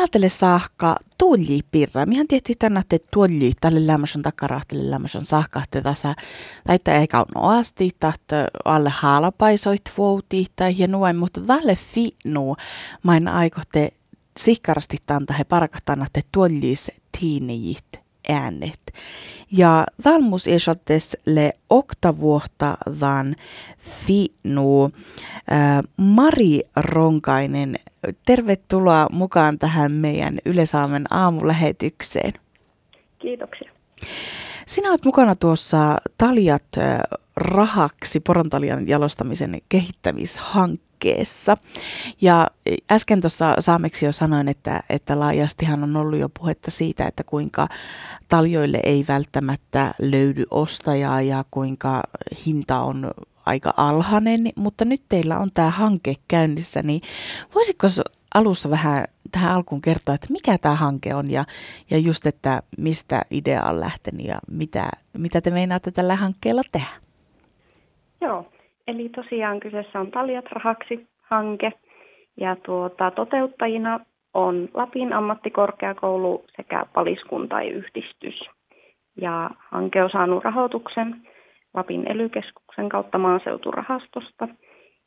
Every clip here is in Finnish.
taatele saakka tulli pirra. Mihän tietti tänne, että tulli tälle lämmösen takarahtelle lämmösen saakka, tässä, tai ei kaun oasti, että alle haalapaisoit vuoti tai hienoa, mutta tälle finu, main aikote sikkarasti tanta he parakatan, että tullis tiinijit äänet. Ja valmus le oktavuotta van finu äh, Mari Ronkainen. Tervetuloa mukaan tähän meidän Yle-Saamen aamulähetykseen. Kiitoksia. Sinä olet mukana tuossa Taljat rahaksi porontalian jalostamisen kehittämishankkeessa. Ja äsken tuossa saameksi jo sanoin, että, että laajastihan on ollut jo puhetta siitä, että kuinka taljoille ei välttämättä löydy ostajaa ja kuinka hinta on aika alhainen, mutta nyt teillä on tämä hanke käynnissä, niin voisitko alussa vähän tähän alkuun kertoa, että mikä tämä hanke on ja, ja just, että mistä idea on lähtenyt ja mitä, mitä te meinaatte tällä hankkeella tehdä? Joo, eli tosiaan kyseessä on Taljat rahaksi hanke ja tuota, toteuttajina on Lapin ammattikorkeakoulu sekä paliskuntayhdistys. Ja hanke on saanut rahoituksen Lapin ely kautta maaseuturahastosta.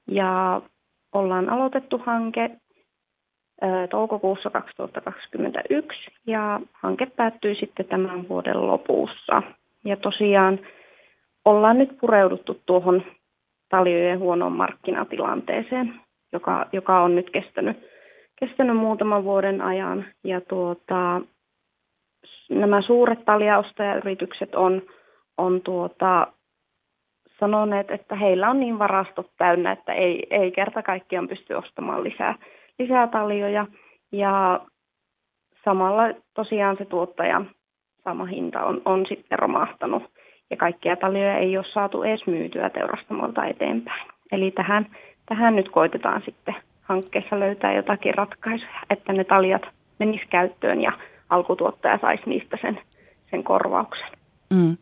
Ja ollaan aloitettu hanke toukokuussa 2021 ja hanke päättyy sitten tämän vuoden lopussa. Ja tosiaan ollaan nyt pureuduttu tuohon taljojen huonoon markkinatilanteeseen, joka, joka on nyt kestänyt, kestänyt muutaman vuoden ajan. Ja tuota, nämä suuret taljaustajayritykset on, on tuota, sanoneet, että heillä on niin varastot täynnä, että ei, ei kerta kaikkiaan pysty ostamaan lisää, lisää taljoja. Ja samalla tosiaan se tuottajan sama hinta on, on sitten romahtanut ja kaikkia taljoja ei ole saatu edes myytyä teurastamolta eteenpäin. Eli tähän, tähän nyt koitetaan sitten hankkeessa löytää jotakin ratkaisuja, että ne taljat menis käyttöön ja alkutuottaja saisi niistä sen, sen korvauksen. Mm.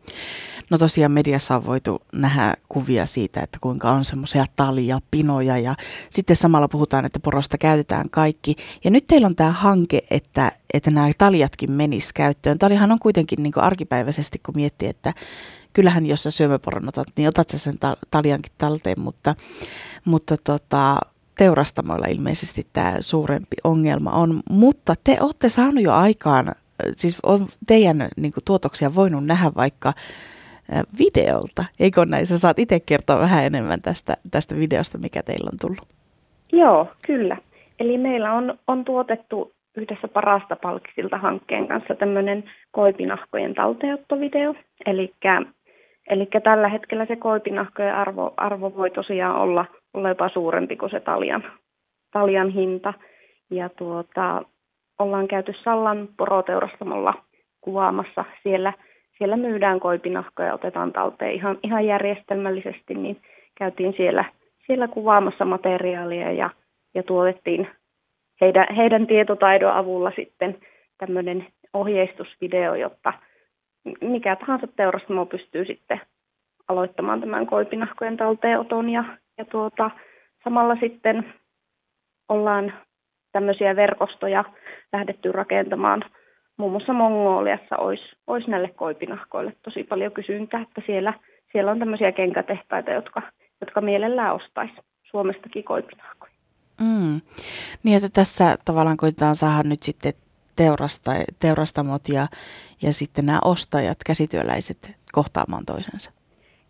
No tosiaan mediassa on voitu nähdä kuvia siitä, että kuinka on semmoisia talia, pinoja ja sitten samalla puhutaan, että porosta käytetään kaikki. Ja nyt teillä on tämä hanke, että, että nämä taljatkin menis käyttöön. Talihan on kuitenkin niin arkipäiväisesti, kun miettii, että kyllähän jos sä syömäporon otat, niin otat sä sen taljankin talteen, mutta, mutta tota, teurastamoilla ilmeisesti tämä suurempi ongelma on. Mutta te olette saanut jo aikaan, siis on teidän niin kuin, tuotoksia voinut nähdä vaikka videolta, eikö näin? Sä saat itse kertoa vähän enemmän tästä, tästä videosta, mikä teillä on tullut. Joo, kyllä. Eli meillä on, on tuotettu yhdessä parasta palkisilta hankkeen kanssa tämmöinen koipinahkojen talteenottovideo. Eli tällä hetkellä se koipinahkojen arvo, arvo voi tosiaan olla, olla jopa suurempi kuin se taljan, taljan hinta. Ja tuota, ollaan käyty Sallan poroteurastamolla kuvaamassa. Siellä, siellä myydään koipinahkoja, otetaan talteen ihan, ihan järjestelmällisesti, niin käytiin siellä, siellä kuvaamassa materiaalia ja, ja tuotettiin heidän, heidän tietotaidon avulla sitten tämmöinen ohjeistusvideo, jotta mikä tahansa teurastamo pystyy sitten aloittamaan tämän koipinahkojen talteenoton ja, ja tuota, samalla sitten ollaan tämmöisiä verkostoja lähdetty rakentamaan. Muun muassa Mongoliassa olisi, olisi näille koipinahkoille tosi paljon kysyntää, että siellä, siellä on tämmöisiä kenkätehtaita, jotka, jotka mielellään ostaisi Suomestakin koipinahkoja. Mm. Niin, että tässä tavallaan koitetaan saada nyt sitten teurasta, teurastamot ja, ja sitten nämä ostajat, käsityöläiset kohtaamaan toisensa.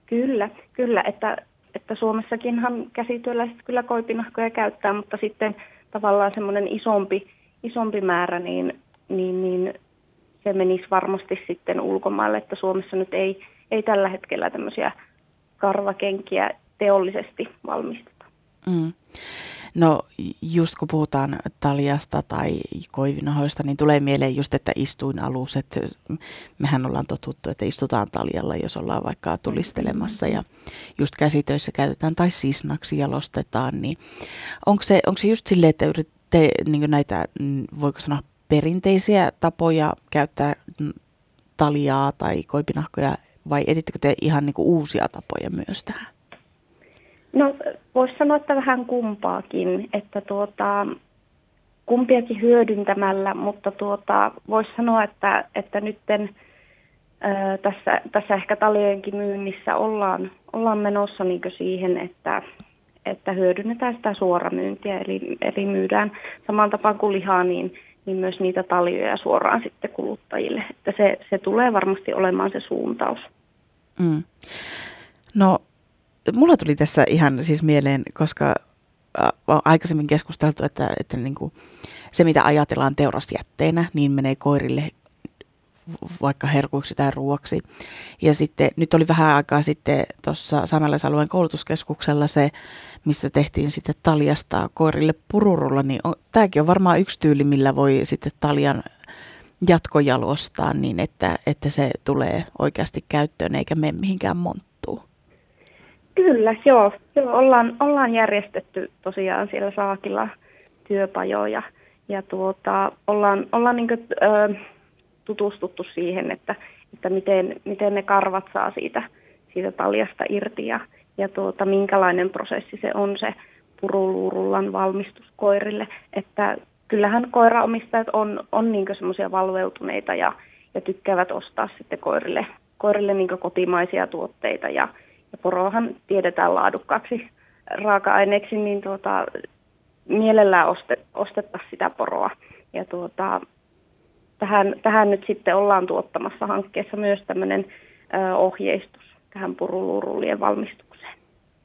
Kyllä, kyllä, että, että Suomessakinhan käsityöläiset kyllä koipinahkoja käyttää, mutta sitten tavallaan semmoinen isompi, isompi määrä, niin, niin, niin se menisi varmasti sitten ulkomaille, että Suomessa nyt ei, ei tällä hetkellä tämmöisiä karvakenkiä teollisesti valmisteta. Mm. No just kun puhutaan taljasta tai koivinahoista, niin tulee mieleen just, että istuinaluset, mehän ollaan totuttu, että istutaan taljalla, jos ollaan vaikka tulistelemassa ja just käsitöissä käytetään tai sisnaksi jalostetaan, niin onko se, onko se just silleen, että yritätte niin näitä, voiko sanoa perinteisiä tapoja käyttää taljaa tai koipinahkoja vai etittekö te ihan niin uusia tapoja myös tähän? No voisi sanoa, että vähän kumpaakin, että tuota, kumpiakin hyödyntämällä, mutta tuota, voisi sanoa, että, että nytten tässä, tässä ehkä taliojenkin myynnissä ollaan, ollaan menossa niin siihen, että, että hyödynnetään sitä suoramyyntiä, eli, eli myydään saman tapaan kuin lihaa, niin, niin myös niitä taljoja suoraan sitten kuluttajille. Että se, se tulee varmasti olemaan se suuntaus. Mm. No, mulla tuli tässä ihan siis mieleen, koska on aikaisemmin keskusteltu, että, että niin kuin se mitä ajatellaan teurasjätteenä, niin menee koirille vaikka herkuiksi tai ruoaksi. Ja sitten nyt oli vähän aikaa sitten tuossa saamelaisalueen koulutuskeskuksella se, missä tehtiin sitten taljasta koirille pururulla, niin on, tämäkin on varmaan yksi tyyli, millä voi sitten taljan jatkojalostaa niin, että, että se tulee oikeasti käyttöön eikä mene mihinkään monttuun. Kyllä, joo. joo ollaan, ollaan järjestetty tosiaan siellä saakilla työpajoja ja tuota, ollaan, ollaan niin kuin, ö, tutustuttu siihen, että, että miten, miten ne karvat saa siitä, siitä taljasta irti ja, ja tuota, minkälainen prosessi se on se puruluurullan valmistus koirille. Että kyllähän koiraomistajat on, on niin semmoisia valveutuneita ja, ja tykkäävät ostaa sitten koirille, koirille niin kotimaisia tuotteita ja, ja porohan tiedetään laadukkaaksi raaka-aineeksi, niin tuota, mielellään oste, ostettaisiin sitä poroa. Ja tuota, tähän, tähän nyt sitten ollaan tuottamassa hankkeessa myös tämmöinen ohjeistus tähän puruluurullien valmistukseen.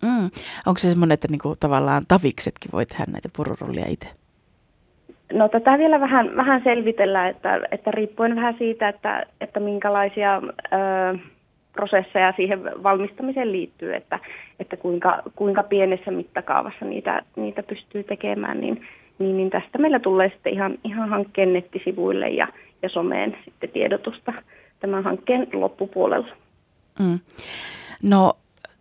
Mm. Onko se semmoinen, että niinku tavallaan taviksetkin voi tehdä näitä pururullia itse? No tätä vielä vähän, vähän selvitellään, että, että riippuen vähän siitä, että, että minkälaisia ö, prosesseja siihen valmistamiseen liittyy, että, että kuinka, kuinka pienessä mittakaavassa niitä, niitä pystyy tekemään, niin, niin, niin tästä meillä tulee sitten ihan, ihan hankkeen nettisivuille ja, ja someen sitten tiedotusta tämän hankkeen loppupuolella. Mm. No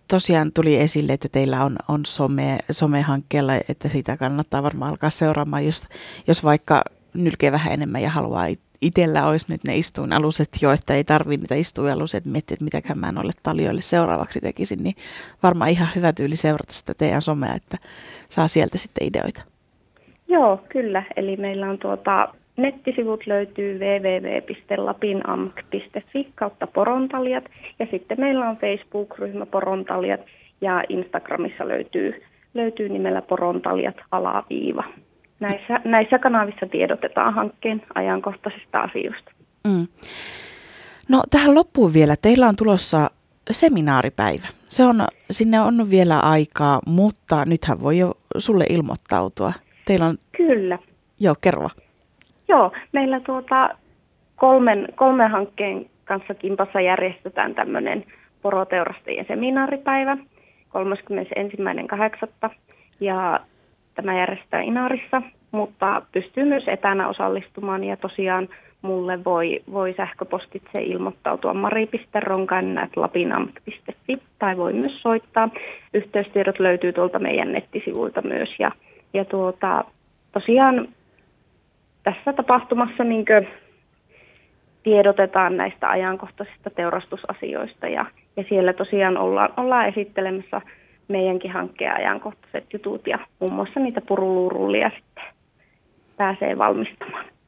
tosiaan tuli esille, että teillä on, on some, somehankkeella, että sitä kannattaa varmaan alkaa seuraamaan, jos, jos vaikka nylkee vähän enemmän ja haluaa itsellä olisi nyt ne istuinaluset jo, että ei tarvitse niitä istuinaluset miettiä, että mitäkään mä noille taljoille seuraavaksi tekisin, niin varmaan ihan hyvä tyyli seurata sitä teidän somea, että saa sieltä sitten ideoita. Joo, kyllä. Eli meillä on tuota, nettisivut löytyy www.lapinamk.fi kautta porontaljat ja sitten meillä on Facebook-ryhmä porontaljat ja Instagramissa löytyy, löytyy nimellä porontaljat alaviiva. Näissä, näissä kanavissa tiedotetaan hankkeen ajankohtaisista asioista. Mm. No tähän loppuun vielä. Teillä on tulossa seminaaripäivä. Se on, sinne on vielä aikaa, mutta nythän voi jo sulle ilmoittautua. Teillä on... Kyllä. Joo, kerro. Joo, meillä tuota kolmen, kolmen hankkeen kanssa kimpassa järjestetään tämmöinen poroteurastajien seminaaripäivä 31.8. Ja Tämä järjestetään Inarissa, mutta pystyy myös etänä osallistumaan ja tosiaan mulle voi, voi sähköpostitse ilmoittautua mari.ronkan.lapinamk.fi tai voi myös soittaa. Yhteystiedot löytyy tuolta meidän nettisivuilta myös ja, ja tuota, tosiaan tässä tapahtumassa niin tiedotetaan näistä ajankohtaisista teurastusasioista ja, ja siellä tosiaan ollaan, ollaan esittelemässä meidänkin hankkeen ajankohtaiset jutut ja muun muassa niitä puruluurullia sitten pääsee valmistamaan.